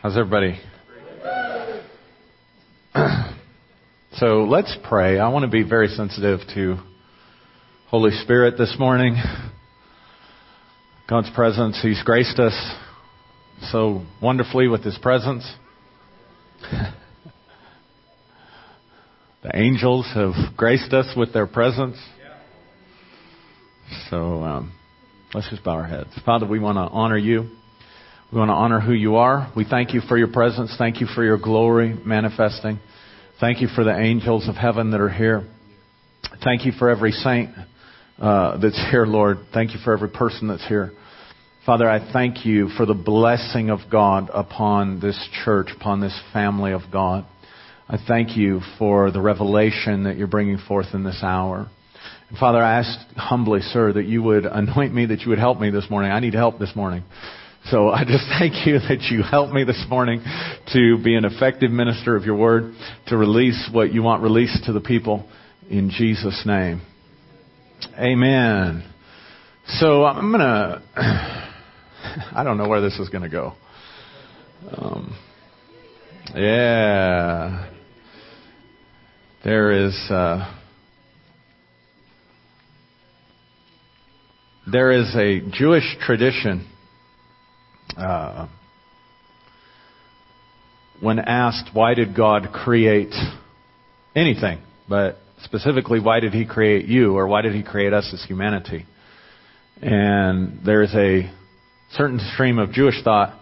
How's everybody? so let's pray. I want to be very sensitive to Holy Spirit this morning. God's presence. He's graced us so wonderfully with His presence. the angels have graced us with their presence. So um, let's just bow our heads. Father, we want to honor you. We want to honor who you are. We thank you for your presence. Thank you for your glory manifesting. Thank you for the angels of heaven that are here. Thank you for every saint uh, that's here, Lord. Thank you for every person that's here. Father, I thank you for the blessing of God upon this church, upon this family of God. I thank you for the revelation that you're bringing forth in this hour. And Father, I ask humbly, sir, that you would anoint me, that you would help me this morning. I need help this morning. So I just thank you that you helped me this morning to be an effective minister of your word, to release what you want released to the people in Jesus' name. Amen. So I'm going to, I don't know where this is going to go. Um, yeah. There is, uh, there is a Jewish tradition uh, when asked why did God create anything, but specifically why did He create you or why did He create us as humanity? And there's a certain stream of Jewish thought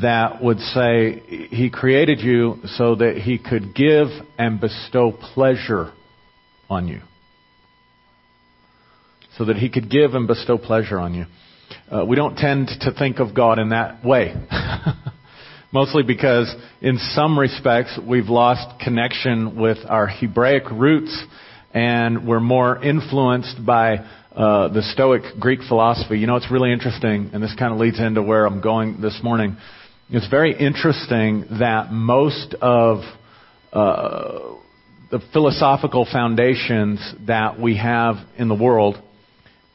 that would say He created you so that He could give and bestow pleasure on you. So that He could give and bestow pleasure on you. Uh, we don't tend to think of God in that way. Mostly because, in some respects, we've lost connection with our Hebraic roots and we're more influenced by uh, the Stoic Greek philosophy. You know, it's really interesting, and this kind of leads into where I'm going this morning. It's very interesting that most of uh, the philosophical foundations that we have in the world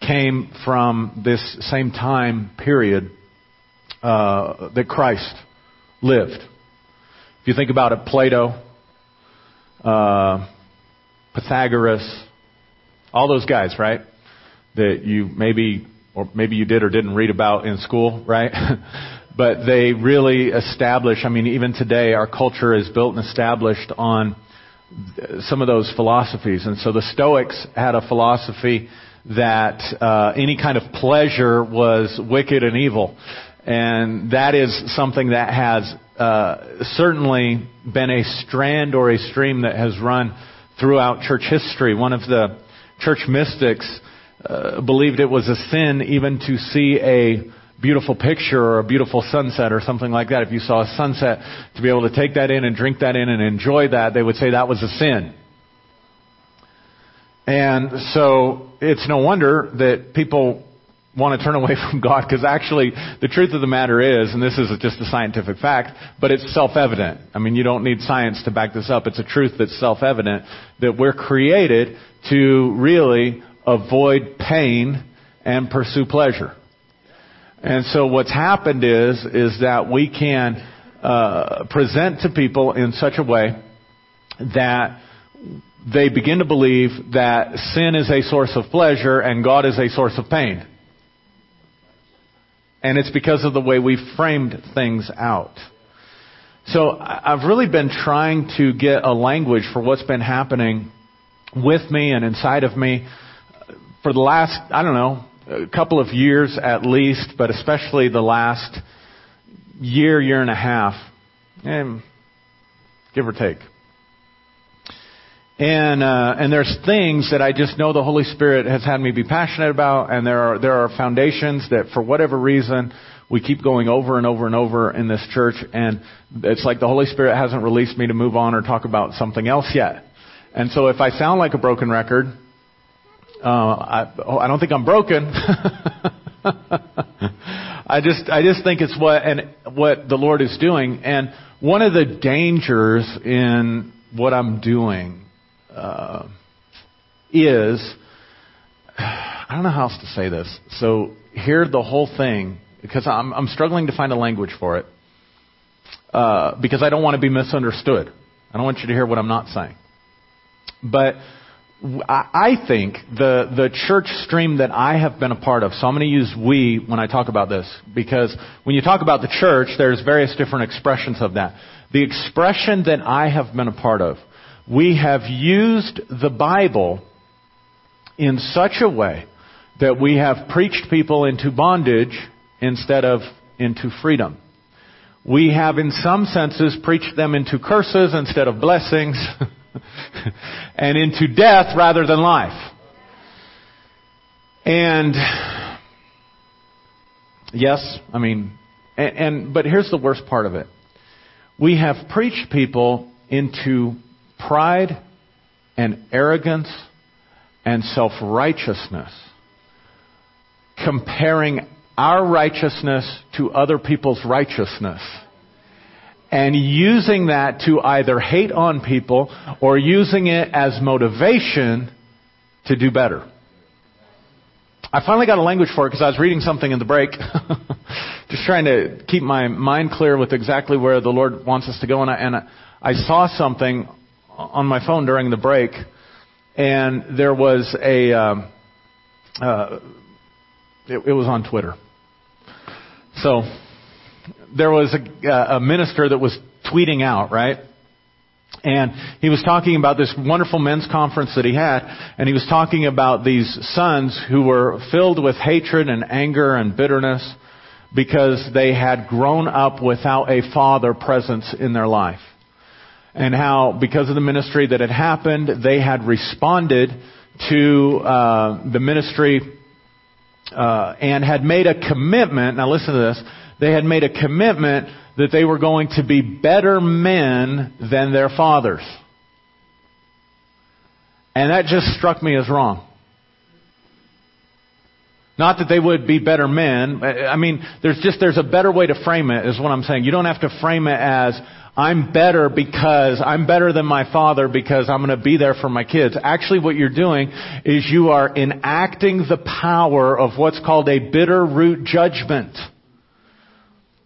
came from this same time period uh, that Christ lived. If you think about it, Plato, uh, Pythagoras, all those guys, right? That you maybe, or maybe you did or didn't read about in school, right? but they really established, I mean, even today, our culture is built and established on some of those philosophies. And so the Stoics had a philosophy that uh, any kind of pleasure was wicked and evil. And that is something that has uh, certainly been a strand or a stream that has run throughout church history. One of the church mystics uh, believed it was a sin even to see a beautiful picture or a beautiful sunset or something like that. If you saw a sunset, to be able to take that in and drink that in and enjoy that, they would say that was a sin. And so it's no wonder that people want to turn away from God because actually the truth of the matter is, and this is just a scientific fact, but it's self-evident. I mean, you don't need science to back this up. It's a truth that's self-evident that we're created to really avoid pain and pursue pleasure. And so what's happened is, is that we can uh, present to people in such a way that they begin to believe that sin is a source of pleasure and God is a source of pain. And it's because of the way we framed things out. So I've really been trying to get a language for what's been happening with me and inside of me for the last, I don't know, a couple of years at least, but especially the last year, year and a half, and give or take. And uh, and there's things that I just know the Holy Spirit has had me be passionate about, and there are there are foundations that for whatever reason we keep going over and over and over in this church, and it's like the Holy Spirit hasn't released me to move on or talk about something else yet. And so if I sound like a broken record, uh, I, oh, I don't think I'm broken. I just I just think it's what and what the Lord is doing, and one of the dangers in what I'm doing uh, is I don't know how else to say this. So here the whole thing because I'm, I'm struggling to find a language for it. uh, because I don't want to be misunderstood. I don't want you to hear what I'm not saying. But I think the, the church stream that I have been a part of, so I'm going to use we when I talk about this, because when you talk about the church, there's various different expressions of that. The expression that I have been a part of, we have used the Bible in such a way that we have preached people into bondage instead of into freedom. We have in some senses preached them into curses instead of blessings. and into death rather than life. And yes, I mean, and, and, but here's the worst part of it. We have preached people into pride and arrogance and self-righteousness, comparing our righteousness to other people's righteousness and using that to either hate on people or using it as motivation to do better. I finally got a language for it because I was reading something in the break, just trying to keep my mind clear with exactly where the Lord wants us to go. And I, and I saw something on my phone during the break, and there was a, um, uh, it, it was on Twitter. So there was a, a minister that was tweeting out, right? And he was talking about this wonderful men's conference that he had, and he was talking about these sons who were filled with hatred and anger and bitterness because they had grown up without a father presence in their life. And how, because of the ministry that had happened, they had responded to uh, the ministry uh, and had made a commitment. Now listen to this they had made a commitment that they were going to be better men than their fathers. And that just struck me as wrong. Not that they would be better men. I mean, there's just, there's a better way to frame it, is what I'm saying. You don't have to frame it as, I'm better because, I'm better than my father because I'm going to be there for my kids. Actually, what you're doing is you are enacting the power of what's called a bitter root judgment.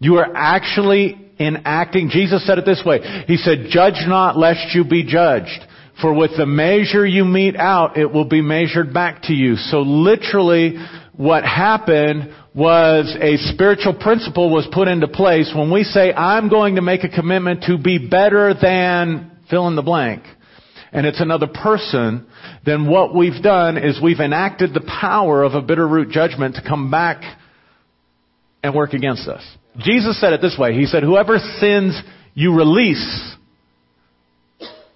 You are actually enacting, Jesus said it this way. He said, judge not lest you be judged. For with the measure you mete out, it will be measured back to you. So literally, what happened was a spiritual principle was put into place when we say, I'm going to make a commitment to be better than fill in the blank. And it's another person, then what we've done is we've enacted the power of a bitter root judgment to come back and work against us. Jesus said it this way. He said, whoever sins you release,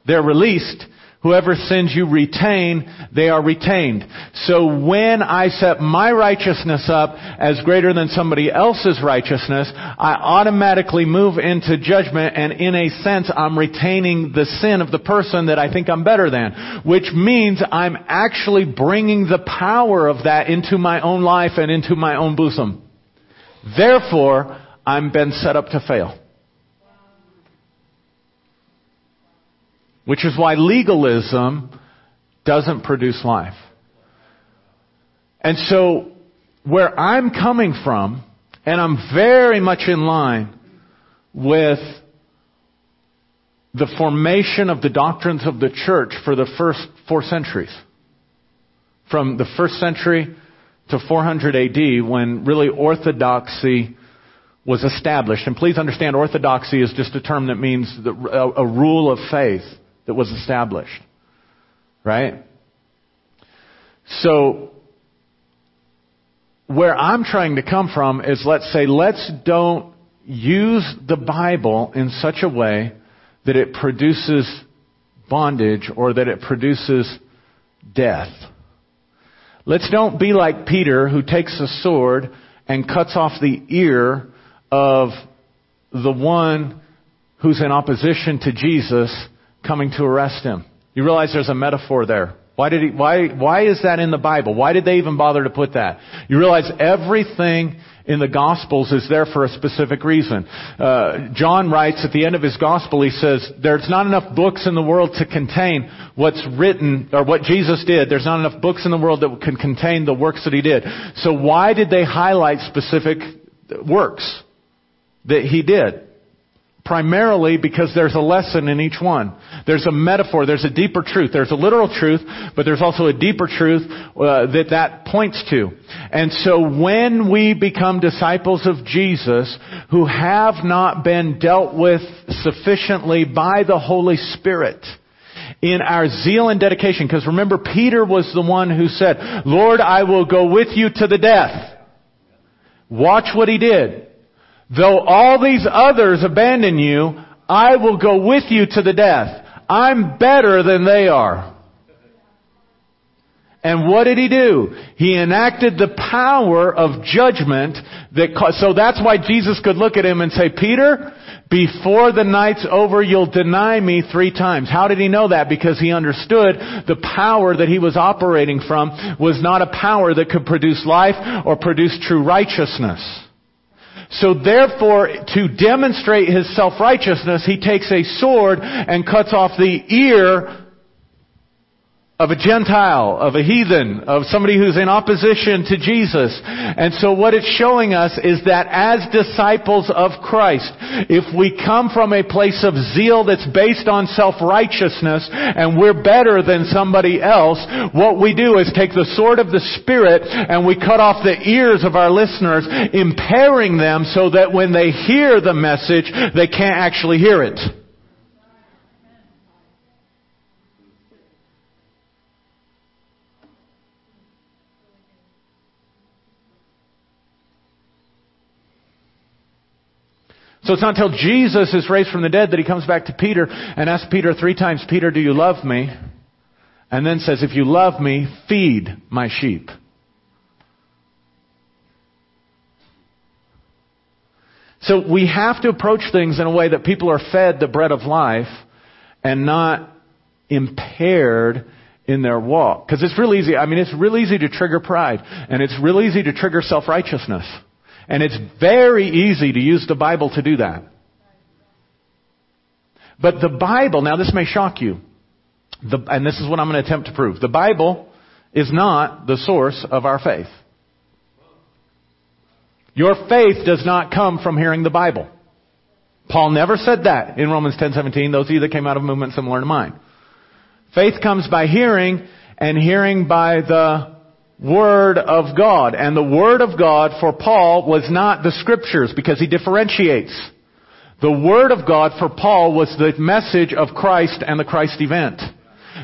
they're released. Whoever sins you retain, they are retained. So when I set my righteousness up as greater than somebody else's righteousness, I automatically move into judgment and in a sense I'm retaining the sin of the person that I think I'm better than. Which means I'm actually bringing the power of that into my own life and into my own bosom. Therefore, I'm been set up to fail. Which is why legalism doesn't produce life. And so, where I'm coming from, and I'm very much in line with the formation of the doctrines of the church for the first four centuries. From the first century to 400 AD, when really orthodoxy was established. And please understand, orthodoxy is just a term that means a rule of faith that was established. Right? So, where I'm trying to come from is let's say, let's don't use the Bible in such a way that it produces bondage or that it produces death. Let's don't be like Peter who takes a sword and cuts off the ear of the one who's in opposition to Jesus coming to arrest him. You realize there's a metaphor there. Why did he, why, why is that in the Bible? Why did they even bother to put that? You realize everything in the Gospels is there for a specific reason. Uh, John writes at the end of his Gospel, he says, there's not enough books in the world to contain what's written, or what Jesus did. There's not enough books in the world that can contain the works that he did. So why did they highlight specific works? that he did. Primarily because there's a lesson in each one. There's a metaphor, there's a deeper truth. There's a literal truth, but there's also a deeper truth uh, that that points to. And so when we become disciples of Jesus who have not been dealt with sufficiently by the Holy Spirit, in our zeal and dedication, because remember Peter was the one who said, Lord, I will go with you to the death. Watch what he did. Though all these others abandon you, I will go with you to the death. I'm better than they are. And what did he do? He enacted the power of judgment that, so that's why Jesus could look at him and say, Peter, before the night's over, you'll deny me three times. How did he know that? Because he understood the power that he was operating from was not a power that could produce life or produce true righteousness. So therefore, to demonstrate his self-righteousness, he takes a sword and cuts off the ear of a Gentile, of a heathen, of somebody who's in opposition to Jesus. And so what it's showing us is that as disciples of Christ, if we come from a place of zeal that's based on self-righteousness and we're better than somebody else, what we do is take the sword of the Spirit and we cut off the ears of our listeners, impairing them so that when they hear the message, they can't actually hear it. So it's not until Jesus is raised from the dead that he comes back to Peter and asks Peter three times, Peter, do you love me? And then says, if you love me, feed my sheep. So we have to approach things in a way that people are fed the bread of life and not impaired in their walk. Because it's real easy. I mean, it's real easy to trigger pride and it's real easy to trigger self-righteousness. And it's very easy to use the Bible to do that. But the Bible, now this may shock you, the, and this is what I'm going to attempt to prove. The Bible is not the source of our faith. Your faith does not come from hearing the Bible. Paul never said that in Romans 10:17. Those of you that came out of a movement similar to mine. Faith comes by hearing, and hearing by the Word of God. And the Word of God for Paul was not the Scriptures because he differentiates. The Word of God for Paul was the message of Christ and the Christ event.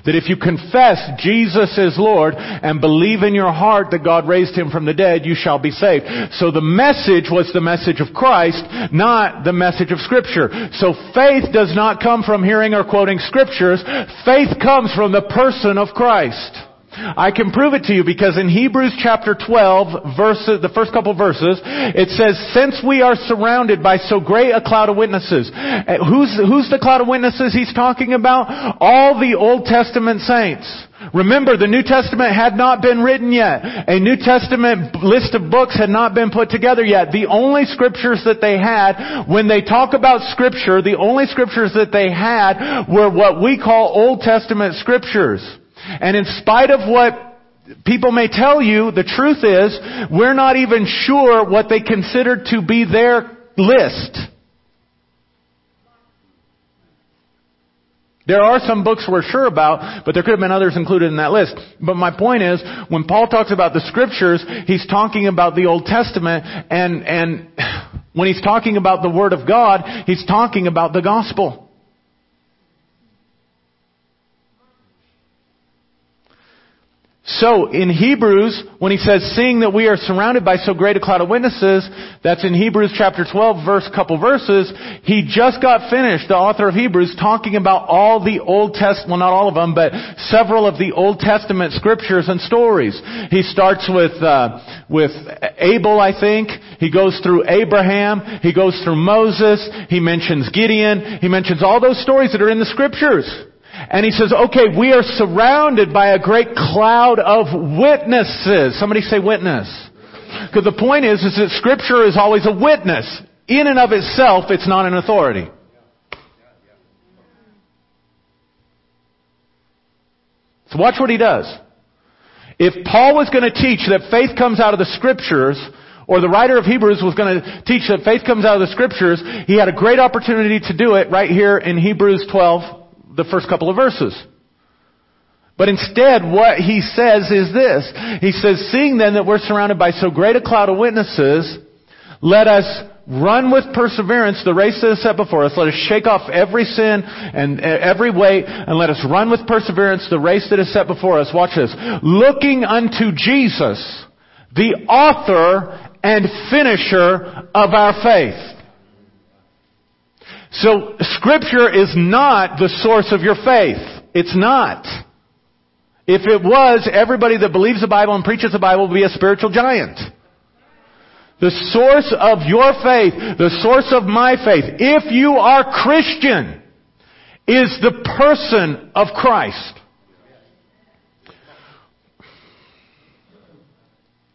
That if you confess Jesus is Lord and believe in your heart that God raised him from the dead, you shall be saved. So the message was the message of Christ, not the message of Scripture. So faith does not come from hearing or quoting Scriptures. Faith comes from the person of Christ. I can prove it to you because in Hebrews chapter 12, verses, the first couple verses, it says, since we are surrounded by so great a cloud of witnesses. Eh, who's, who's the cloud of witnesses he's talking about? All the Old Testament saints. Remember, the New Testament had not been written yet. A New Testament list of books had not been put together yet. The only scriptures that they had, when they talk about scripture, the only scriptures that they had were what we call Old Testament scriptures. And in spite of what people may tell you, the truth is, we're not even sure what they considered to be their list. There are some books we're sure about, but there could have been others included in that list. But my point is, when Paul talks about the scriptures, he's talking about the Old Testament, and, and when he's talking about the Word of God, he's talking about the gospel. So in Hebrews, when he says, seeing that we are surrounded by so great a cloud of witnesses, that's in Hebrews chapter 12, verse, couple verses, he just got finished, the author of Hebrews, talking about all the Old Testament, well not all of them, but several of the Old Testament scriptures and stories. He starts with, uh, with Abel, I think. He goes through Abraham. He goes through Moses. He mentions Gideon. He mentions all those stories that are in the scriptures. And he says, okay, we are surrounded by a great cloud of witnesses. Somebody say witness. Because the point is, is that scripture is always a witness. In and of itself, it's not an authority. So watch what he does. If Paul was going to teach that faith comes out of the scriptures, or the writer of Hebrews was going to teach that faith comes out of the scriptures, he had a great opportunity to do it right here in Hebrews 12, the first couple of verses. But instead, what he says is this. He says, seeing then that we're surrounded by so great a cloud of witnesses, let us run with perseverance the race that is set before us. Let us shake off every sin and every weight, and let us run with perseverance the race that is set before us. Watch this. Looking unto Jesus, the author and finisher of our faith. So, scripture is not the source of your faith. It's not. If it was, everybody that believes the Bible and preaches the Bible would be a spiritual giant. The source of your faith, the source of my faith, if you are Christian, is the person of Christ.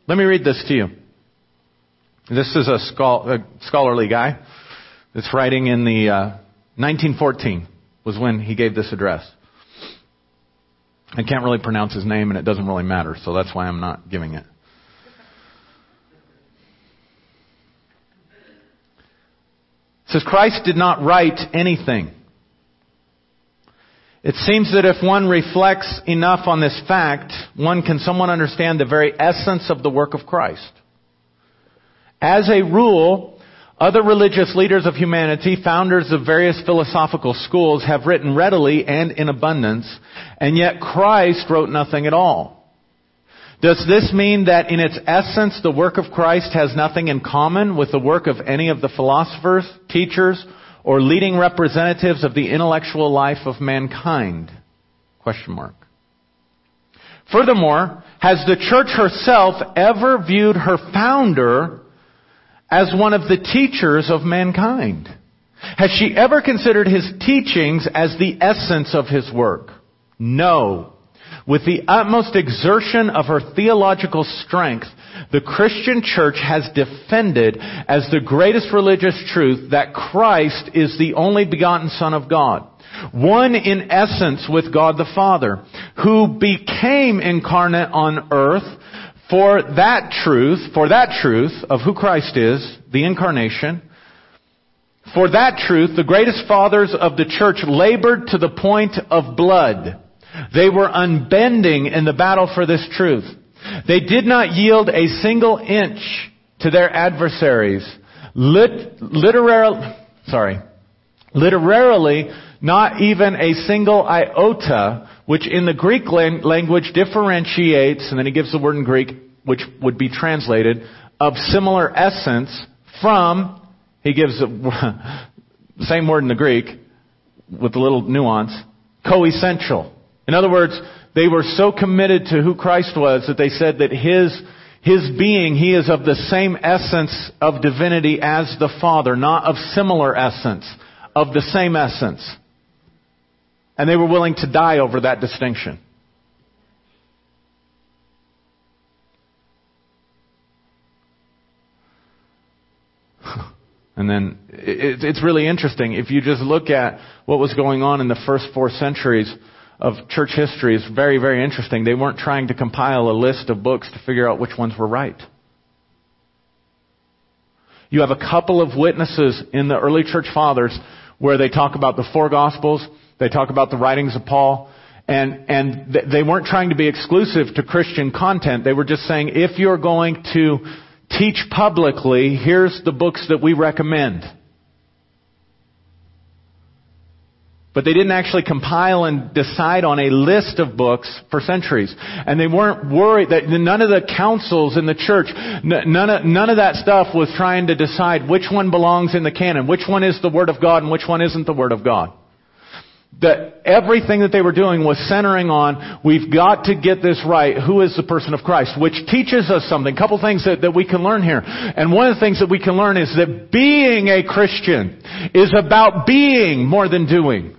Let me read this to you. This is a, scholarly guy that's writing in the uh, 1914 was when he gave this address. I can't really pronounce his name and it doesn't really matter, so that's why I'm not giving it. It says Christ did not write anything. It seems that if one reflects enough on this fact, one can somewhat understand the very essence of the work of Christ. As a rule, other religious leaders of humanity, founders of various philosophical schools, have written readily and in abundance, and yet Christ wrote nothing at all. Does this mean that in its essence the work of Christ has nothing in common with the work of any of the philosophers, teachers, or leading representatives of the intellectual life of mankind? Question mark. Furthermore, has the church herself ever viewed her founder as one of the teachers of mankind? Has she ever considered his teachings as the essence of his work? No. With the utmost exertion of her theological strength, the Christian church has defended as the greatest religious truth that Christ is the only begotten Son of God. One in essence with God the Father, who became incarnate on earth for that truth, for that truth of who Christ is, the incarnation, for that truth, the greatest fathers of the church labored to the point of blood. They were unbending in the battle for this truth. They did not yield a single inch to their adversaries. Lit, literal, sorry, literally, not even a single iota which in the Greek language differentiates, and then he gives the word in Greek, which would be translated, of similar essence from, he gives the same word in the Greek, with a little nuance, co-essential. In other words, they were so committed to who Christ was that they said that his, his being, he is of the same essence of divinity as the Father, not of similar essence, of the same essence. And they were willing to die over that distinction. And then it's really interesting. If you just look at what was going on in the first four centuries of church history, it's very, very interesting. They weren't trying to compile a list of books to figure out which ones were right. You have a couple of witnesses in the early church fathers where they talk about the four gospels they talk about the writings of Paul. And, and they weren't trying to be exclusive to Christian content. They were just saying, if you're going to teach publicly, here's the books that we recommend. But they didn't actually compile and decide on a list of books for centuries. And they weren't worried that none of the councils in the church, none of, none of that stuff was trying to decide which one belongs in the canon, which one is the Word of God and which one isn't the Word of God that everything that they were doing was centering on, we've got to get this right. Who is the person of Christ? Which teaches us something. A couple things that, that we can learn here. And one of the things that we can learn is that being a Christian is about being more than doing.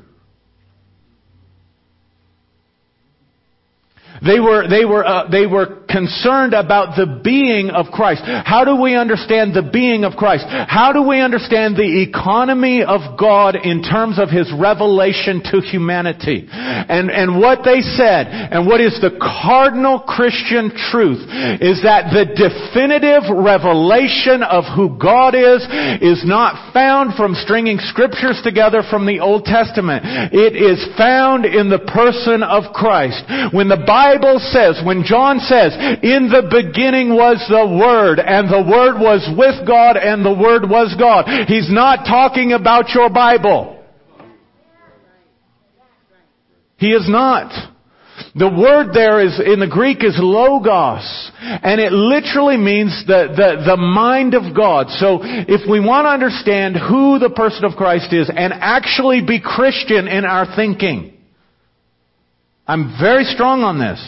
They were, they were, uh, they were concerned about the being of Christ. How do we understand the being of Christ? How do we understand the economy of God in terms of His revelation to humanity? And, and what they said, and what is the cardinal Christian truth, is that the definitive revelation of who God is, is not found from stringing scriptures together from the Old Testament. It is found in the person of Christ. When the Bible Bible says, when John says, in the beginning was the Word, and the Word was with God, and the Word was God, he's not talking about your Bible. He is not. The word there is, in the Greek is logos. And it literally means the, the, the mind of God. So if we want to understand who the person of Christ is and actually be Christian in our thinking, I'm very strong on this.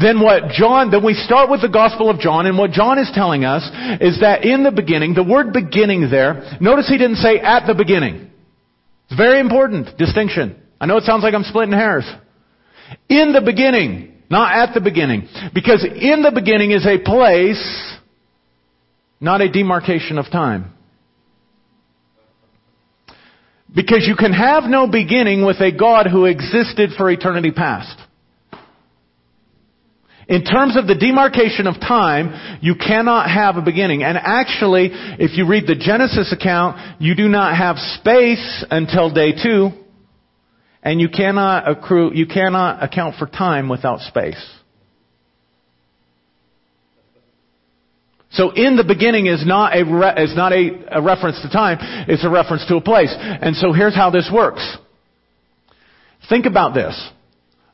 Then what John, then we start with the Gospel of John, and what John is telling us is that in the beginning, the word beginning there, notice he didn't say at the beginning. It's very important distinction. I know it sounds like I'm splitting hairs. In the beginning, not at the beginning. Because in the beginning is a place, not a demarcation of time. Because you can have no beginning with a God who existed for eternity past. In terms of the demarcation of time, you cannot have a beginning. And actually, if you read the Genesis account, you do not have space until day two, and you cannot accrue, you cannot account for time without space. So in the beginning is not a, re- is not a, a reference to time, it's a reference to a place. And so here's how this works. Think about this.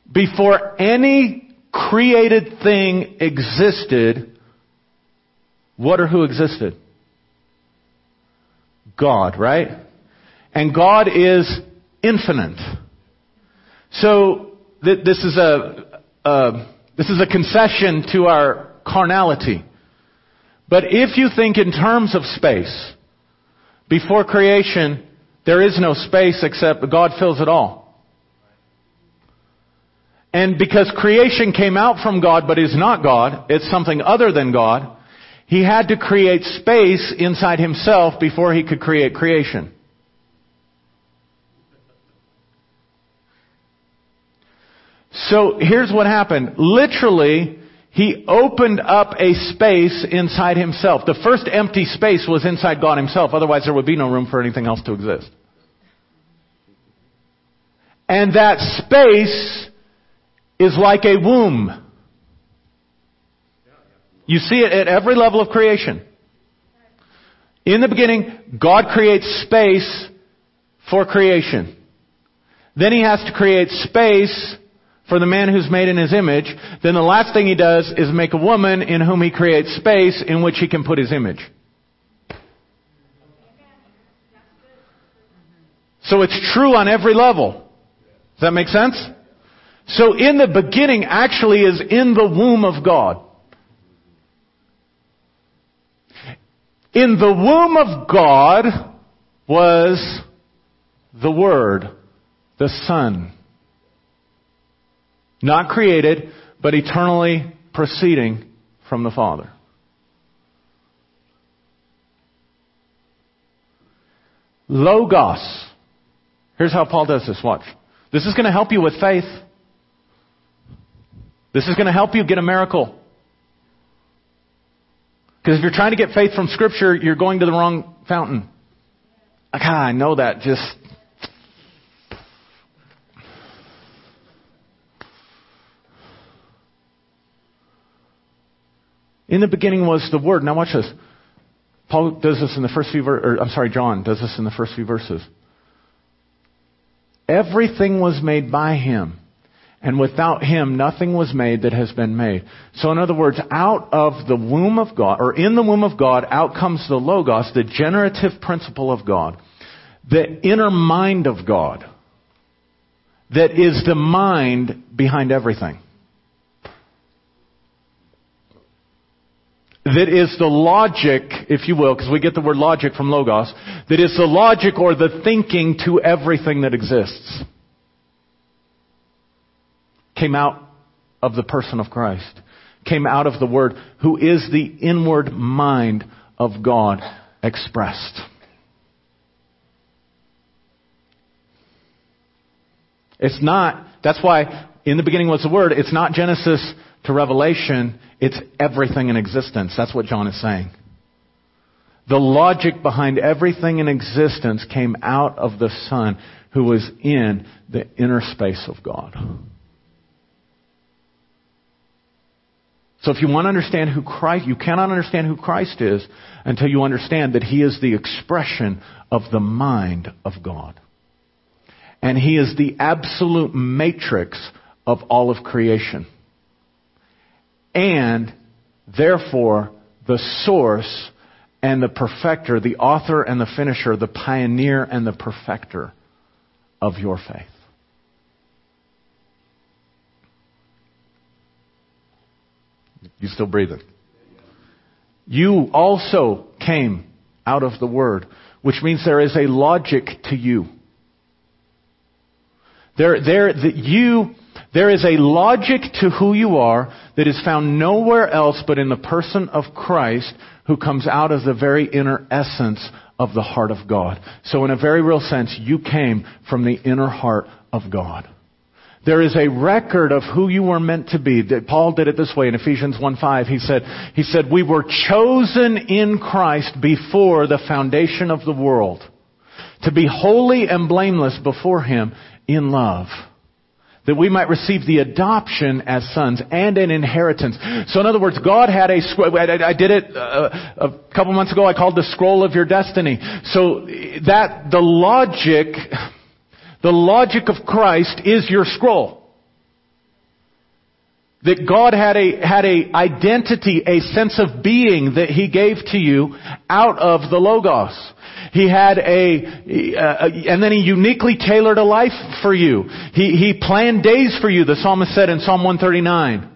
Before any created thing existed, what or who existed? God, right? And God is infinite. So th- this is a, uh, this is a concession to our carnality. But if you think in terms of space, before creation, there is no space except God fills it all. And because creation came out from God but is not God, it's something other than God, he had to create space inside himself before he could create creation. So here's what happened. Literally, he opened up a space inside himself. The first empty space was inside God himself. Otherwise, there would be no room for anything else to exist. And that space is like a womb. You see it at every level of creation. In the beginning, God creates space for creation. Then he has to create space for the man who's made in his image, then the last thing he does is make a woman in whom he creates space in which he can put his image. So it's true on every level. Does that make sense? So in the beginning actually is in the womb of God. In the womb of God was the Word, the Son. Not created, but eternally proceeding from the Father. Logos. Here's how Paul does this. Watch. This is going to help you with faith. This is going to help you get a miracle. Because if you're trying to get faith from Scripture, you're going to the wrong fountain. Ah, I know that. Just In the beginning was the Word. Now watch this. Paul does this in the first few verses, I'm sorry, John does this in the first few verses. Everything was made by Him. And without Him, nothing was made that has been made. So in other words, out of the womb of God, or in the womb of God, out comes the Logos, the generative principle of God. The inner mind of God. That is the mind behind everything. That is the logic, if you will, because we get the word logic from logos, that is the logic or the thinking to everything that exists. Came out of the person of Christ came out of the Word, who is the inward mind of God expressed. It's not, that's why in the beginning was the Word, it's not Genesis to Revelation, it's everything in existence. That's what John is saying. The logic behind everything in existence came out of the Son who was in the inner space of God. So if you want to understand who Christ, you cannot understand who Christ is until you understand that He is the expression of the mind of God. And He is the absolute matrix of all of creation. And therefore, the source and the perfecter, the author and the finisher, the pioneer and the perfecter of your faith. You still breathing? You also came out of the Word, which means there is a logic to you. There, there, that you, there is a logic to who you are that is found nowhere else but in the person of Christ who comes out of the very inner essence of the heart of God. So in a very real sense, you came from the inner heart of God. There is a record of who you were meant to be. Paul did it this way in Ephesians 1:5. He said, he said, we were chosen in Christ before the foundation of the world to be holy and blameless before Him in love that we might receive the adoption as sons and an inheritance. So in other words, God had a, I did it uh, a couple months ago, I called the scroll of your destiny. So that, the logic, the logic of Christ is your scroll. That God had a, had a identity, a sense of being that He gave to you out of the Logos. He had a, uh, and then he uniquely tailored a life for you. He, he planned days for you, the psalmist said in Psalm 139.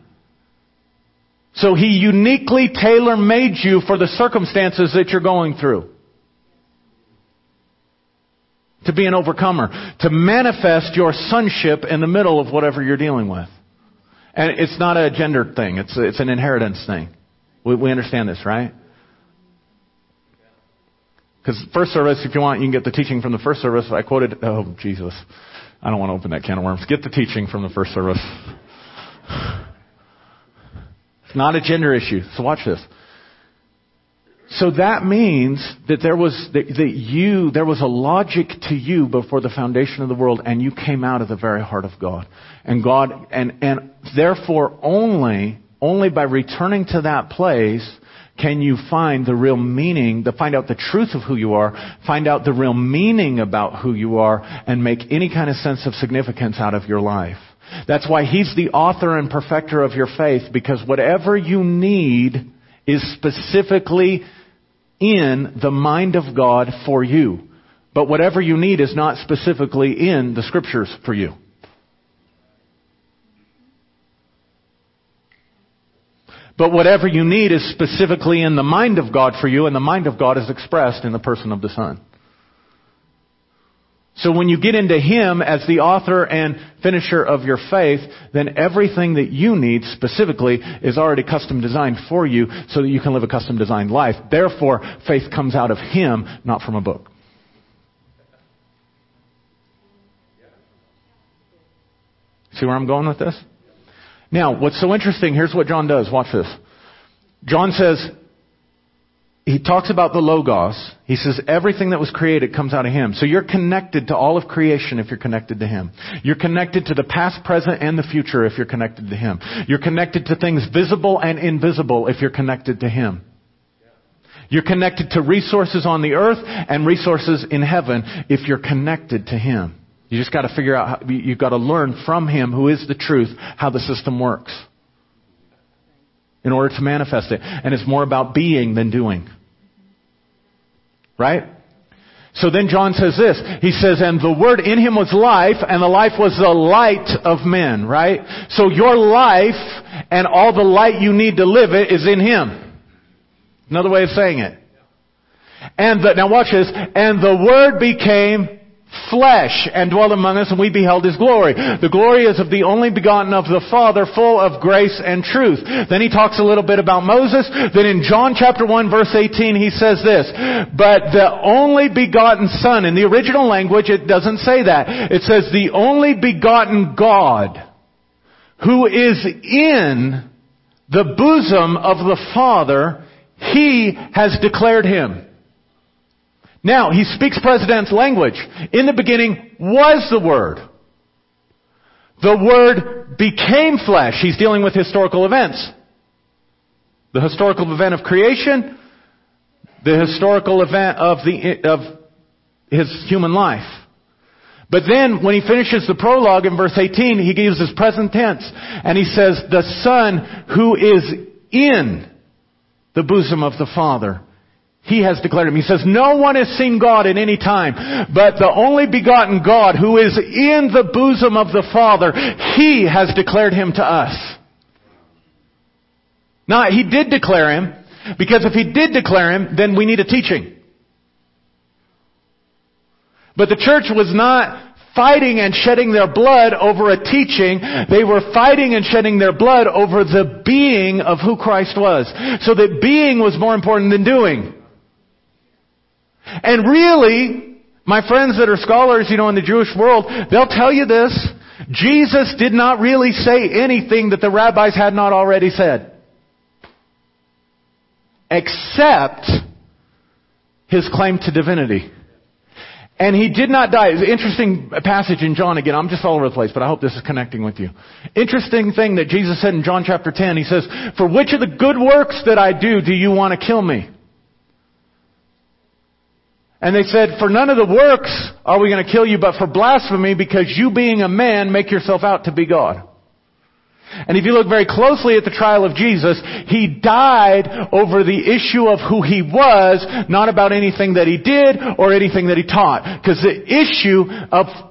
So he uniquely tailor made you for the circumstances that you're going through. To be an overcomer. To manifest your sonship in the middle of whatever you're dealing with. And it's not a gender thing. It's, it's an inheritance thing. We, we understand this, right? Because first service, if you want, you can get the teaching from the first service. I quoted, oh, Jesus. I don't want to open that can of worms. Get the teaching from the first service. It's not a gender issue. So watch this. So that means that there was, that, that you, there was a logic to you before the foundation of the world and you came out of the very heart of God. And God, and, and therefore only, only by returning to that place can you find the real meaning, to find out the truth of who you are, find out the real meaning about who you are, and make any kind of sense of significance out of your life. That's why He's the author and perfecter of your faith, because whatever you need is specifically in the mind of God for you. But whatever you need is not specifically in the scriptures for you. But whatever you need is specifically in the mind of God for you, and the mind of God is expressed in the person of the Son. So when you get into Him as the author and finisher of your faith, then everything that you need specifically is already custom designed for you so that you can live a custom designed life. Therefore, faith comes out of Him, not from a book. See where I'm going with this? Now, what's so interesting, here's what John does. Watch this. John says, he talks about the Logos. He says everything that was created comes out of Him. So you're connected to all of creation if you're connected to Him. You're connected to the past, present, and the future if you're connected to Him. You're connected to things visible and invisible if you're connected to Him. You're connected to resources on the earth and resources in heaven if you're connected to Him. You just got to figure out, how, you've got to learn from Him, who is the truth, how the system works. In order to manifest it. And it's more about being than doing. Right? So then John says this. He says, and the word in him was life, and the life was the light of men, right? So your life and all the light you need to live it is in him. Another way of saying it. And the, now watch this. And the word became flesh and dwelt among us and we beheld his glory. The glory is of the only begotten of the Father full of grace and truth. Then he talks a little bit about Moses. Then in John chapter 1 verse 18 he says this, but the only begotten son, in the original language it doesn't say that. It says the only begotten God who is in the bosom of the Father, he has declared him. Now, he speaks president's language. In the beginning was the Word. The Word became flesh. He's dealing with historical events. The historical event of creation, the historical event of the, of his human life. But then, when he finishes the prologue in verse 18, he gives his present tense, and he says, the Son who is in the bosom of the Father he has declared him. He says, no one has seen God at any time, but the only begotten God who is in the bosom of the Father, He has declared him to us. Now, He did declare him, because if He did declare him, then we need a teaching. But the church was not fighting and shedding their blood over a teaching. They were fighting and shedding their blood over the being of who Christ was. So that being was more important than doing. And really, my friends that are scholars, you know, in the Jewish world, they'll tell you this. Jesus did not really say anything that the rabbis had not already said. Except his claim to divinity. And he did not die. It's an interesting passage in John again. I'm just all over the place, but I hope this is connecting with you. Interesting thing that Jesus said in John chapter 10. He says, For which of the good works that I do do you want to kill me? And they said, for none of the works are we going to kill you, but for blasphemy, because you being a man make yourself out to be God. And if you look very closely at the trial of Jesus, he died over the issue of who he was, not about anything that he did or anything that he taught. Because the issue of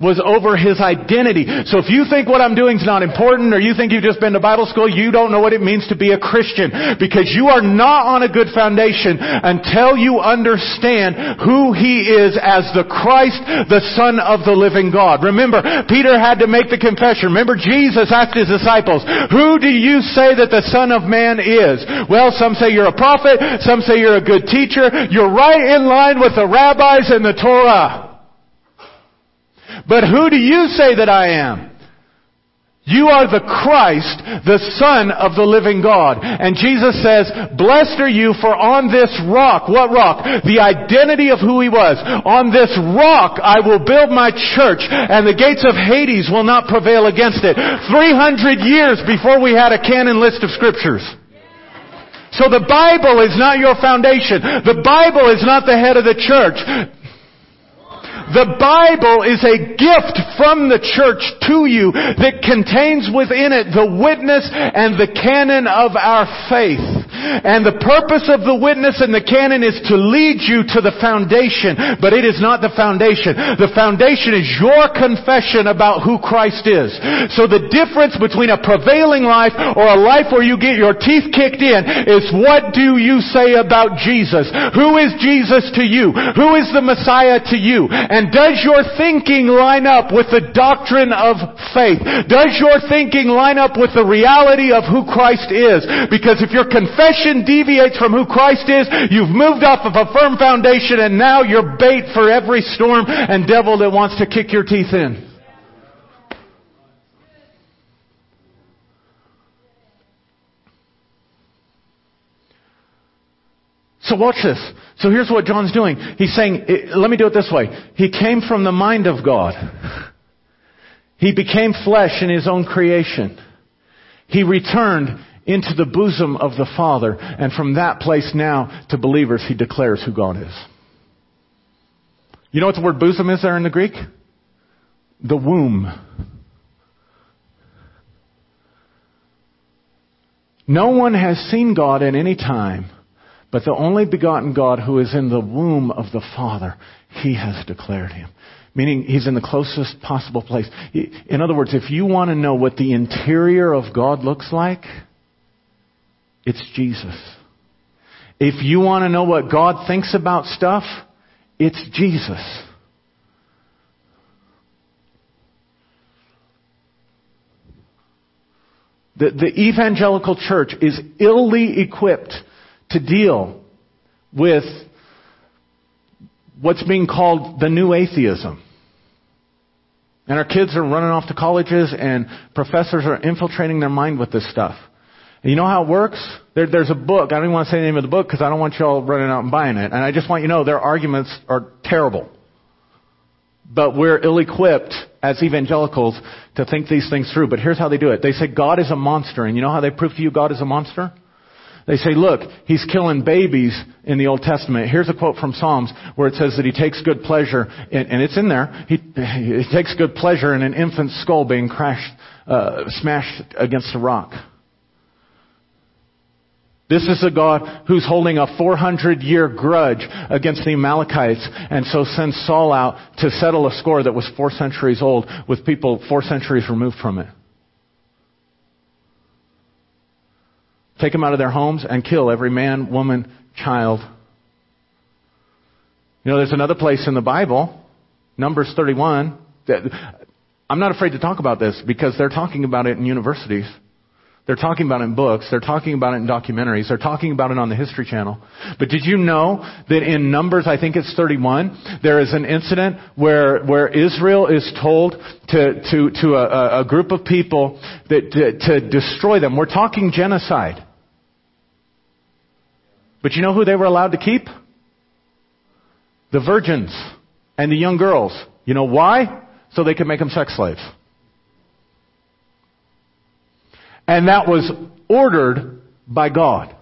was over his identity. So if you think what I'm doing is not important or you think you've just been to Bible school, you don't know what it means to be a Christian because you are not on a good foundation until you understand who he is as the Christ, the Son of the living God. Remember, Peter had to make the confession. Remember, Jesus asked his disciples, who do you say that the Son of Man is? Well, some say you're a prophet, some say you're a good teacher. You're right in line with the rabbis and the Torah. But who do you say that I am? You are the Christ, the Son of the living God. And Jesus says, blessed are you for on this rock, what rock? The identity of who He was. On this rock I will build my church and the gates of Hades will not prevail against it. 300 years before we had a canon list of scriptures. So the Bible is not your foundation. The Bible is not the head of the church. The Bible is a gift from the church to you that contains within it the witness and the canon of our faith. And the purpose of the witness and the canon is to lead you to the foundation, but it is not the foundation. The foundation is your confession about who Christ is. So the difference between a prevailing life or a life where you get your teeth kicked in is what do you say about Jesus? Who is Jesus to you? Who is the Messiah to you? And does your thinking line up with the doctrine of faith? Does your thinking line up with the reality of who Christ is? Because if your confession deviates from who Christ is, you've moved off of a firm foundation and now you're bait for every storm and devil that wants to kick your teeth in. So watch this. So here's what John's doing. He's saying, eh, let me do it this way. He came from the mind of God. He became flesh in his own creation. He returned into the bosom of the Father, and from that place now to believers, he declares who God is. You know what the word bosom is there in the Greek? The womb. No one has seen God at any time but the only begotten God who is in the womb of the Father, He has declared Him. Meaning He's in the closest possible place. In other words, if you want to know what the interior of God looks like, it's Jesus. If you want to know what God thinks about stuff, it's Jesus. The, the evangelical church is illy equipped to deal with what's being called the new atheism. And our kids are running off to colleges and professors are infiltrating their mind with this stuff. You know how it works? There, there's a book. I don't even want to say the name of the book because I don't want you all running out and buying it. And I just want you to know their arguments are terrible. But we're ill-equipped as evangelicals to think these things through. But here's how they do it. They say God is a monster. And you know how they prove to you God is a monster? They say, look, he's killing babies in the Old Testament. Here's a quote from Psalms where it says that he takes good pleasure, in, and it's in there, he, he, takes good pleasure in an infant's skull being crashed, uh, smashed against a rock. This is a God who's holding a 400 year grudge against the Amalekites and so sends Saul out to settle a score that was four centuries old with people four centuries removed from it. Take them out of their homes and kill every man, woman, child. You know, there's another place in the Bible, Numbers 31, that I'm not afraid to talk about this because they're talking about it in universities. They're talking about it in books. They're talking about it in documentaries. They're talking about it on the History Channel. But did you know that in Numbers, I think it's 31, there is an incident where, where Israel is told to, to, to a, a group of people that, to, to destroy them. We're talking genocide. But you know who they were allowed to keep? The virgins and the young girls. You know why? So they could make them sex slaves. And that was ordered by God.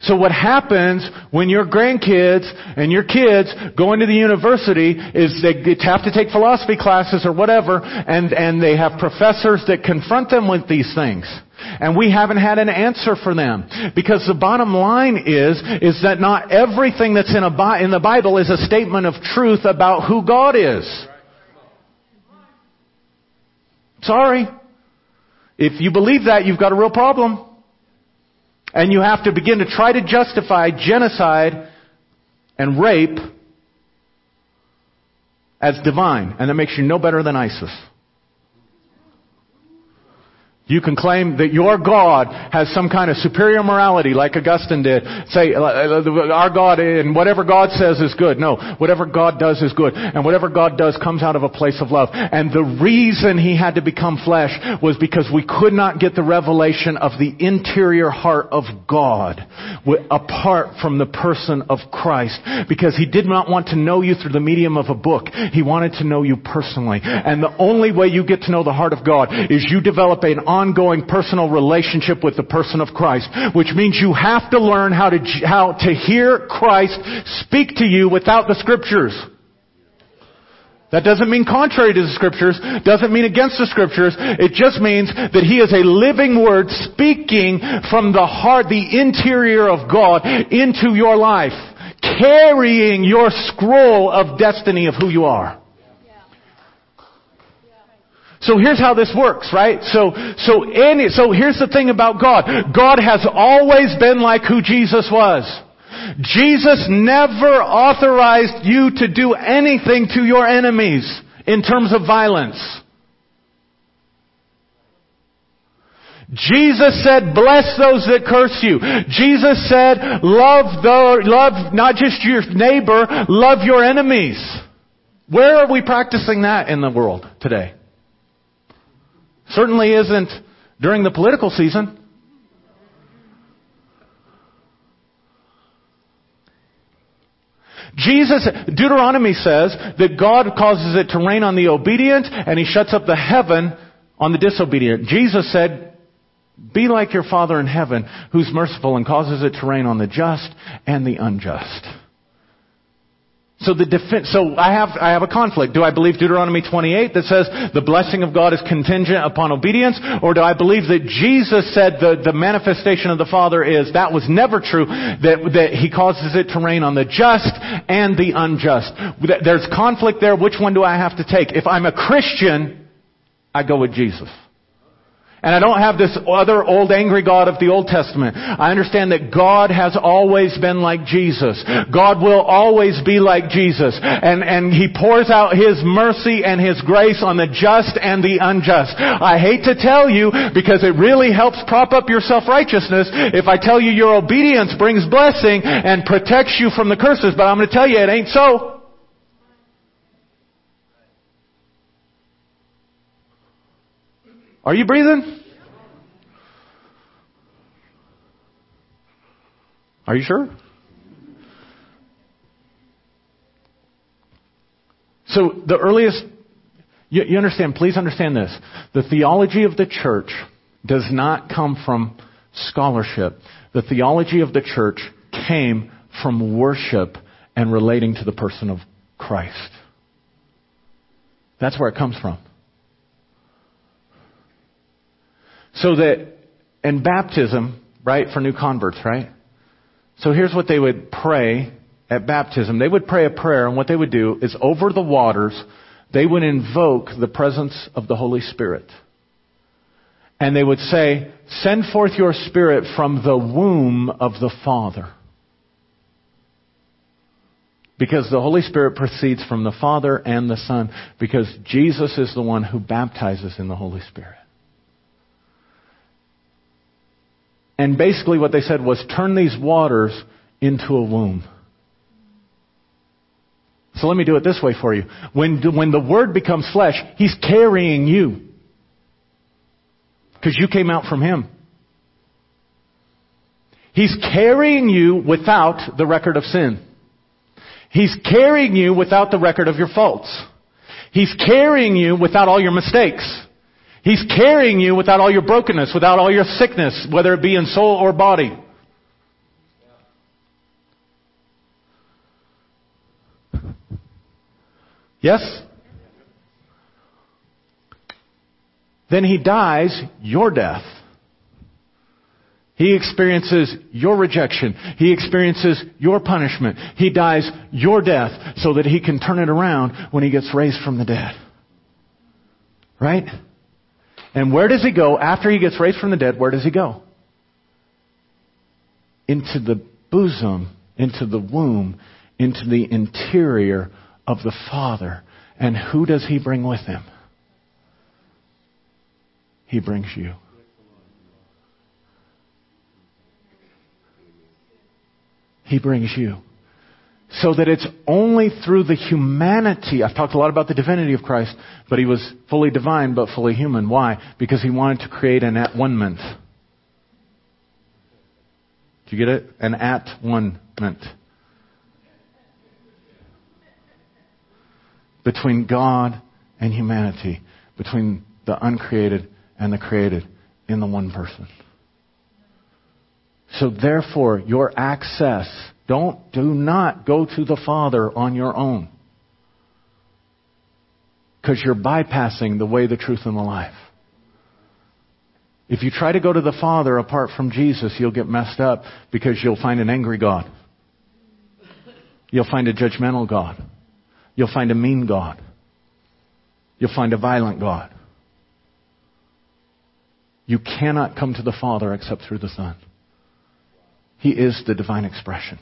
So what happens when your grandkids and your kids go into the university is they have to take philosophy classes or whatever and, and they have professors that confront them with these things. And we haven't had an answer for them. Because the bottom line is, is that not everything that's in, a, in the Bible is a statement of truth about who God is. Sorry. If you believe that, you've got a real problem. And you have to begin to try to justify genocide and rape as divine. And that makes you no better than ISIS. You can claim that your God has some kind of superior morality like Augustine did. Say, uh, uh, our God and whatever God says is good. No, whatever God does is good. And whatever God does comes out of a place of love. And the reason He had to become flesh was because we could not get the revelation of the interior heart of God apart from the person of Christ. Because He did not want to know you through the medium of a book. He wanted to know you personally. And the only way you get to know the heart of God is you develop an ongoing personal relationship with the person of Christ, which means you have to learn how to, how to hear Christ speak to you without the scriptures. That doesn't mean contrary to the scriptures, doesn't mean against the scriptures. It just means that He is a living word speaking from the heart, the interior of God into your life, carrying your scroll of destiny of who you are. So here's how this works, right? So, so any, so here's the thing about God. God has always been like who Jesus was. Jesus never authorized you to do anything to your enemies in terms of violence. Jesus said, bless those that curse you. Jesus said, love the, love not just your neighbor, love your enemies. Where are we practicing that in the world today? Certainly isn't during the political season. Jesus, Deuteronomy says that God causes it to rain on the obedient and He shuts up the heaven on the disobedient. Jesus said, be like your Father in heaven who's merciful and causes it to rain on the just and the unjust. So the defense, so I have, I have a conflict. Do I believe Deuteronomy 28 that says the blessing of God is contingent upon obedience? Or do I believe that Jesus said the, the manifestation of the Father is, that was never true, that, that He causes it to rain on the just and the unjust? There's conflict there. Which one do I have to take? If I'm a Christian, I go with Jesus. And I don't have this other old angry God of the Old Testament. I understand that God has always been like Jesus. God will always be like Jesus. And, and He pours out His mercy and His grace on the just and the unjust. I hate to tell you because it really helps prop up your self-righteousness if I tell you your obedience brings blessing and protects you from the curses, but I'm going to tell you it ain't so. Are you breathing? Are you sure? So the earliest, you, you, understand, please understand this. The theology of the church does not come from scholarship. The theology of the church came from worship and relating to the person of Christ. That's where it comes from. So that in baptism, right, for new converts, right? So here's what they would pray at baptism. They would pray a prayer, and what they would do is over the waters, they would invoke the presence of the Holy Spirit. And they would say, Send forth your Spirit from the womb of the Father. Because the Holy Spirit proceeds from the Father and the Son, because Jesus is the one who baptizes in the Holy Spirit. And basically what they said was turn these waters into a womb. So let me do it this way for you. When, when the Word becomes flesh, He's carrying you. Because you came out from Him. He's carrying you without the record of sin. He's carrying you without the record of your faults. He's carrying you without all your mistakes. He's carrying you without all your brokenness, without all your sickness, whether it be in soul or body. Yes? Then he dies your death. He experiences your rejection. He experiences your punishment. He dies your death so that he can turn it around when he gets raised from the dead. Right? And where does he go after he gets raised from the dead? Where does he go? Into the bosom, into the womb, into the interior of the Father. And who does he bring with him? He brings you. He brings you. So that it's only through the humanity, I've talked a lot about the divinity of Christ, but he was fully divine but fully human. Why? Because he wanted to create an at one ment. Do you get it? An at one ment. Between God and humanity. Between the uncreated and the created in the one person. So therefore, your access, don't, do not go to the Father on your own. Because you're bypassing the way, the truth, and the life. If you try to go to the Father apart from Jesus, you'll get messed up because you'll find an angry God. You'll find a judgmental God. You'll find a mean God. You'll find a violent God. You cannot come to the Father except through the Son. He is the divine expression.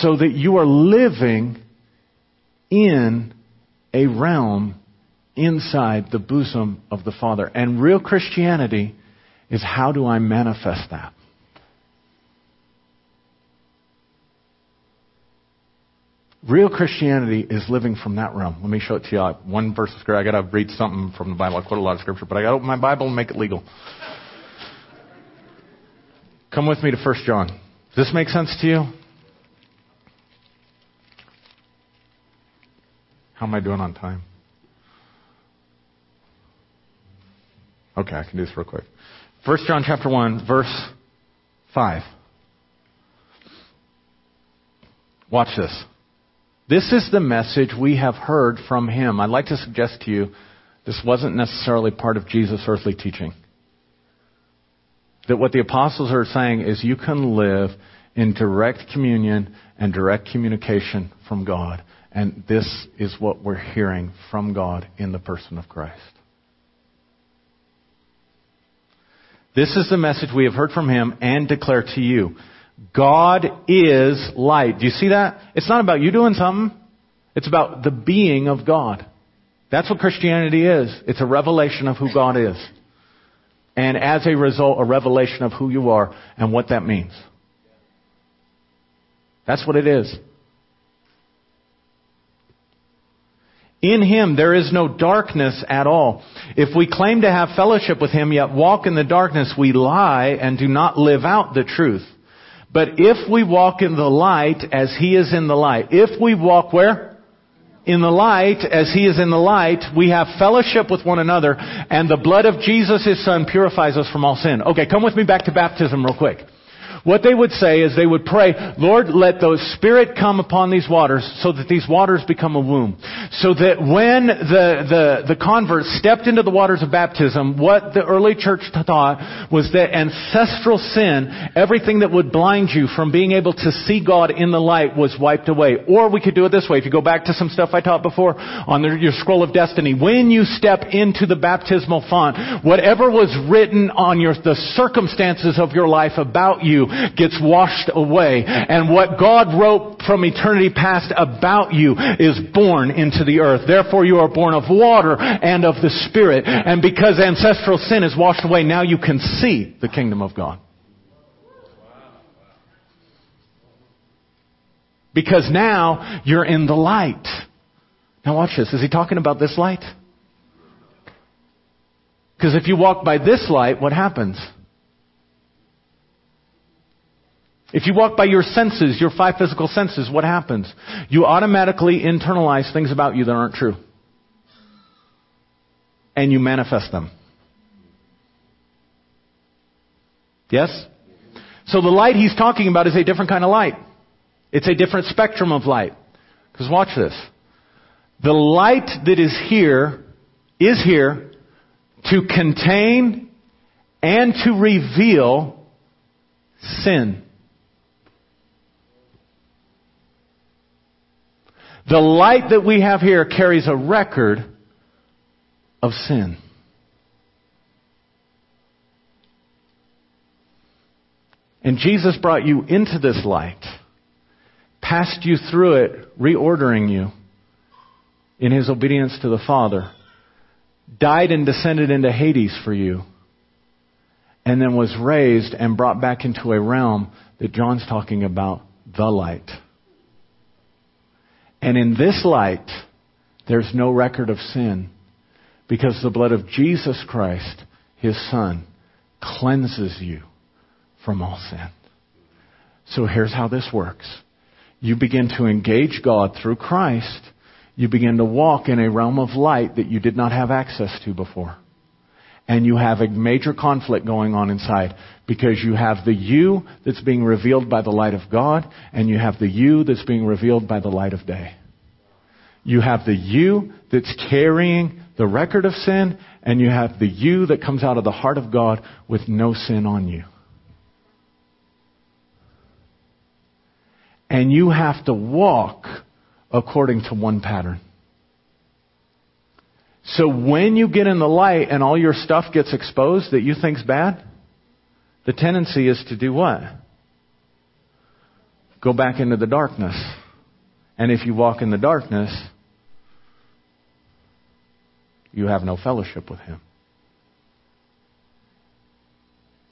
So that you are living in a realm inside the bosom of the Father. And real Christianity is how do I manifest that? Real Christianity is living from that realm. Let me show it to you. One verse of scripture. I got to read something from the Bible. I quote a lot of scripture, but I got to open my Bible and make it legal. Come with me to 1 John. Does this make sense to you? How am I doing on time? Okay, I can do this real quick. 1 John chapter 1, verse 5. Watch this. This is the message we have heard from him. I'd like to suggest to you this wasn't necessarily part of Jesus' earthly teaching. That what the apostles are saying is you can live in direct communion and direct communication from God. And this is what we're hearing from God in the person of Christ. This is the message we have heard from him and declare to you. God is light. Do you see that? It's not about you doing something. It's about the being of God. That's what Christianity is. It's a revelation of who God is. And as a result, a revelation of who you are and what that means. That's what it is. In Him there is no darkness at all. If we claim to have fellowship with Him yet walk in the darkness, we lie and do not live out the truth. But if we walk in the light as He is in the light, if we walk where? In the light as He is in the light, we have fellowship with one another and the blood of Jesus, His Son, purifies us from all sin. Okay, come with me back to baptism real quick. What they would say is they would pray, Lord, let the Spirit come upon these waters so that these waters become a womb. So that when the, the, the converts stepped into the waters of baptism, what the early church taught was that ancestral sin, everything that would blind you from being able to see God in the light was wiped away. Or we could do it this way. If you go back to some stuff I taught before on the, your scroll of destiny, when you step into the baptismal font, whatever was written on your, the circumstances of your life about you gets washed away. And what God wrote from eternity past about you is born into the earth. Therefore you are born of water and of the Spirit. And because ancestral sin is washed away, now you can see the kingdom of God. Because now you're in the light. Now watch this. Is he talking about this light? Because if you walk by this light, what happens? If you walk by your senses, your five physical senses, what happens? You automatically internalize things about you that aren't true. And you manifest them. Yes? So the light he's talking about is a different kind of light. It's a different spectrum of light. Because watch this. The light that is here is here to contain and to reveal sin. The light that we have here carries a record of sin. And Jesus brought you into this light, passed you through it, reordering you in his obedience to the Father, died and descended into Hades for you, and then was raised and brought back into a realm that John's talking about, the light. And in this light, there's no record of sin because the blood of Jesus Christ, His Son, cleanses you from all sin. So here's how this works. You begin to engage God through Christ. You begin to walk in a realm of light that you did not have access to before. And you have a major conflict going on inside because you have the you that's being revealed by the light of God and you have the you that's being revealed by the light of day. You have the you that's carrying the record of sin and you have the you that comes out of the heart of God with no sin on you. And you have to walk according to one pattern. So when you get in the light and all your stuff gets exposed that you think's bad, the tendency is to do what? Go back into the darkness. And if you walk in the darkness, you have no fellowship with Him.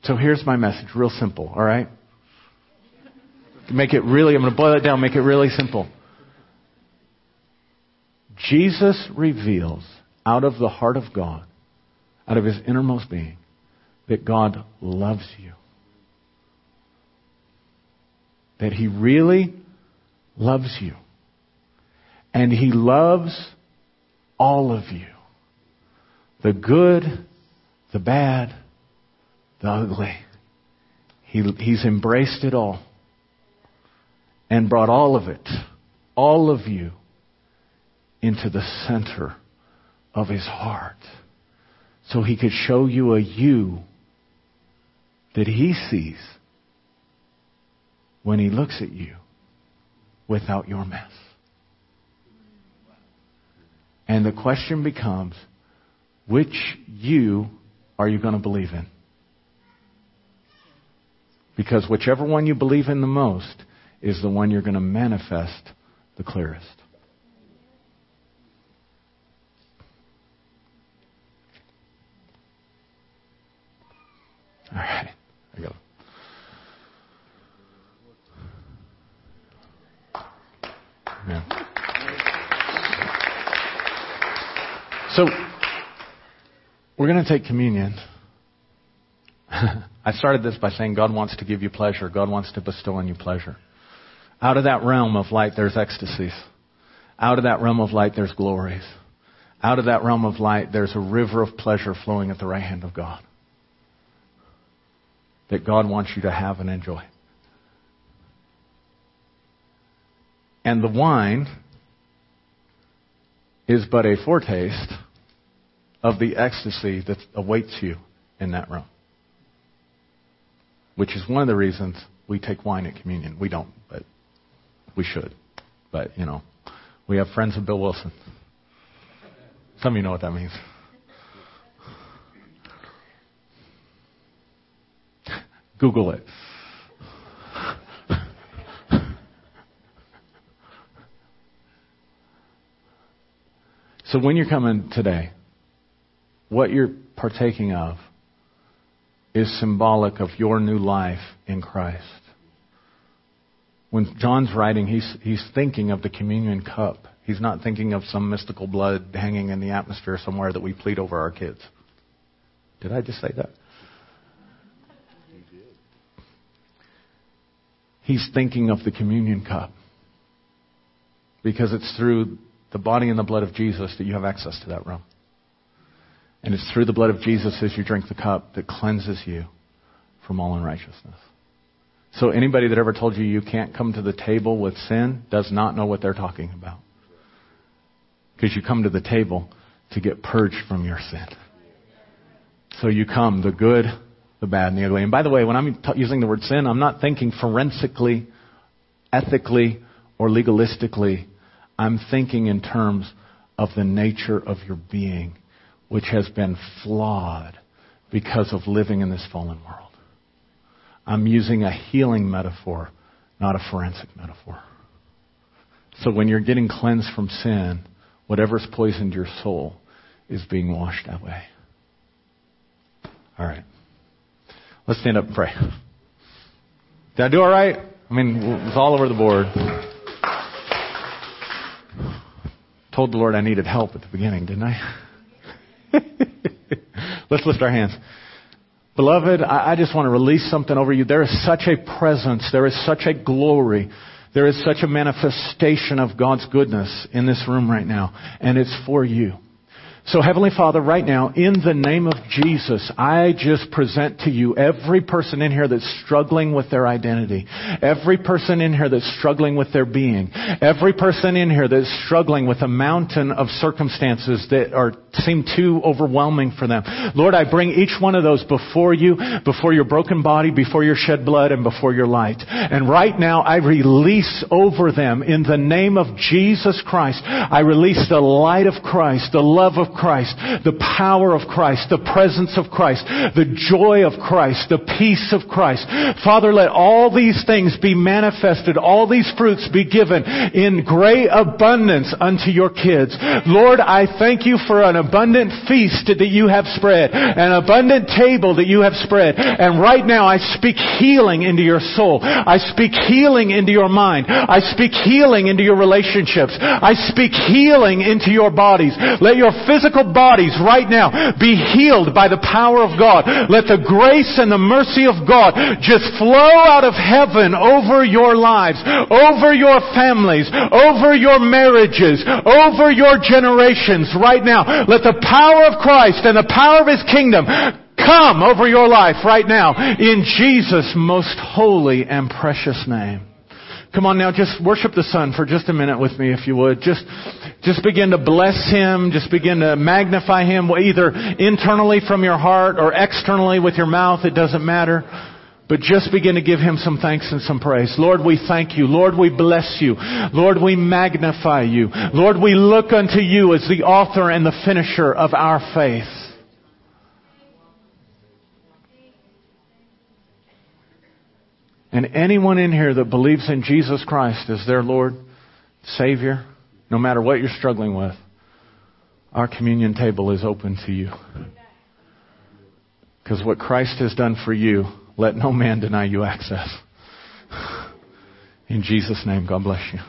So here's my message, real simple, alright? Make it really, I'm going to boil it down, make it really simple. Jesus reveals out of the heart of God, out of his innermost being, that God loves you. That he really loves you. And he loves all of you. The good, the bad, the ugly. He, he's embraced it all and brought all of it, all of you, into the center of his heart so he could show you a you that he sees when he looks at you without your mess. And the question becomes, which you are you going to believe in? Because whichever one you believe in the most is the one you're going to manifest the clearest. All right. I go. Yeah. So, we're going to take communion. I started this by saying God wants to give you pleasure. God wants to bestow on you pleasure. Out of that realm of light, there's ecstasies. Out of that realm of light, there's glories. Out of that realm of light, there's a river of pleasure flowing at the right hand of God that God wants you to have and enjoy. And the wine is but a foretaste of the ecstasy that awaits you in that room. Which is one of the reasons we take wine at communion. We don't, but we should. But, you know, we have friends of Bill Wilson. Some of you know what that means. Google it. so when you're coming today, what you're partaking of is symbolic of your new life in Christ. When John's writing, he's, he's thinking of the communion cup. He's not thinking of some mystical blood hanging in the atmosphere somewhere that we plead over our kids. Did I just say that? He's thinking of the communion cup. Because it's through the body and the blood of Jesus that you have access to that realm. And it's through the blood of Jesus as you drink the cup that cleanses you from all unrighteousness. So anybody that ever told you you can't come to the table with sin does not know what they're talking about. Because you come to the table to get purged from your sin. So you come, the good, the bad, and the ugly. And by the way, when I'm t- using the word sin, I'm not thinking forensically, ethically, or legalistically. I'm thinking in terms of the nature of your being which has been flawed because of living in this fallen world. I'm using a healing metaphor, not a forensic metaphor. So when you're getting cleansed from sin, whatever's poisoned your soul is being washed away. All right. Let's stand up and pray. Did I do all right? I mean, it's all over the board. Told the Lord I needed help at the beginning, didn't I? Let's lift our hands. Beloved, I, I just want to release something over you. There is such a presence. There is such a glory. There is such a manifestation of God's goodness in this room right now. And it's for you. So Heavenly Father, right now, in the name of Jesus, I just present to you every person in here that's struggling with their identity. Every person in here that's struggling with their being. Every person in here that's struggling with a mountain of circumstances that are, seem too overwhelming for them. Lord, I bring each one of those before you, before your broken body, before your shed blood, and before your light. And right now, I release over them in the name of Jesus Christ. I release the light of Christ, the love Christ, the power of Christ, the presence of Christ, the joy of Christ, the peace of Christ. Father, let all these things be manifested, all these fruits be given in great abundance unto your kids. Lord, I thank you for an abundant feast that you have spread, an abundant table that you have spread. And right now I speak healing into your soul. I speak healing into your mind. I speak healing into your relationships. I speak healing into your bodies. Let your physical physical bodies right now be healed by the power of God. Let the grace and the mercy of God just flow out of heaven over your lives, over your families, over your marriages, over your generations right now. Let the power of Christ and the power of His kingdom come over your life right now in Jesus' most holy and precious name. Come on now, just worship the Son for just a minute with me if you would. Just, just begin to bless Him. Just begin to magnify Him either internally from your heart or externally with your mouth. It doesn't matter. But just begin to give him some thanks and some praise. Lord, we thank you. Lord, we bless you. Lord, we magnify you. Lord, we look unto you as the author and the finisher of our faith. And anyone in here that believes in Jesus Christ as their Lord, Savior, no matter what you're struggling with, our communion table is open to you. Because what Christ has done for you, let no man deny you access. In Jesus' name, God bless you.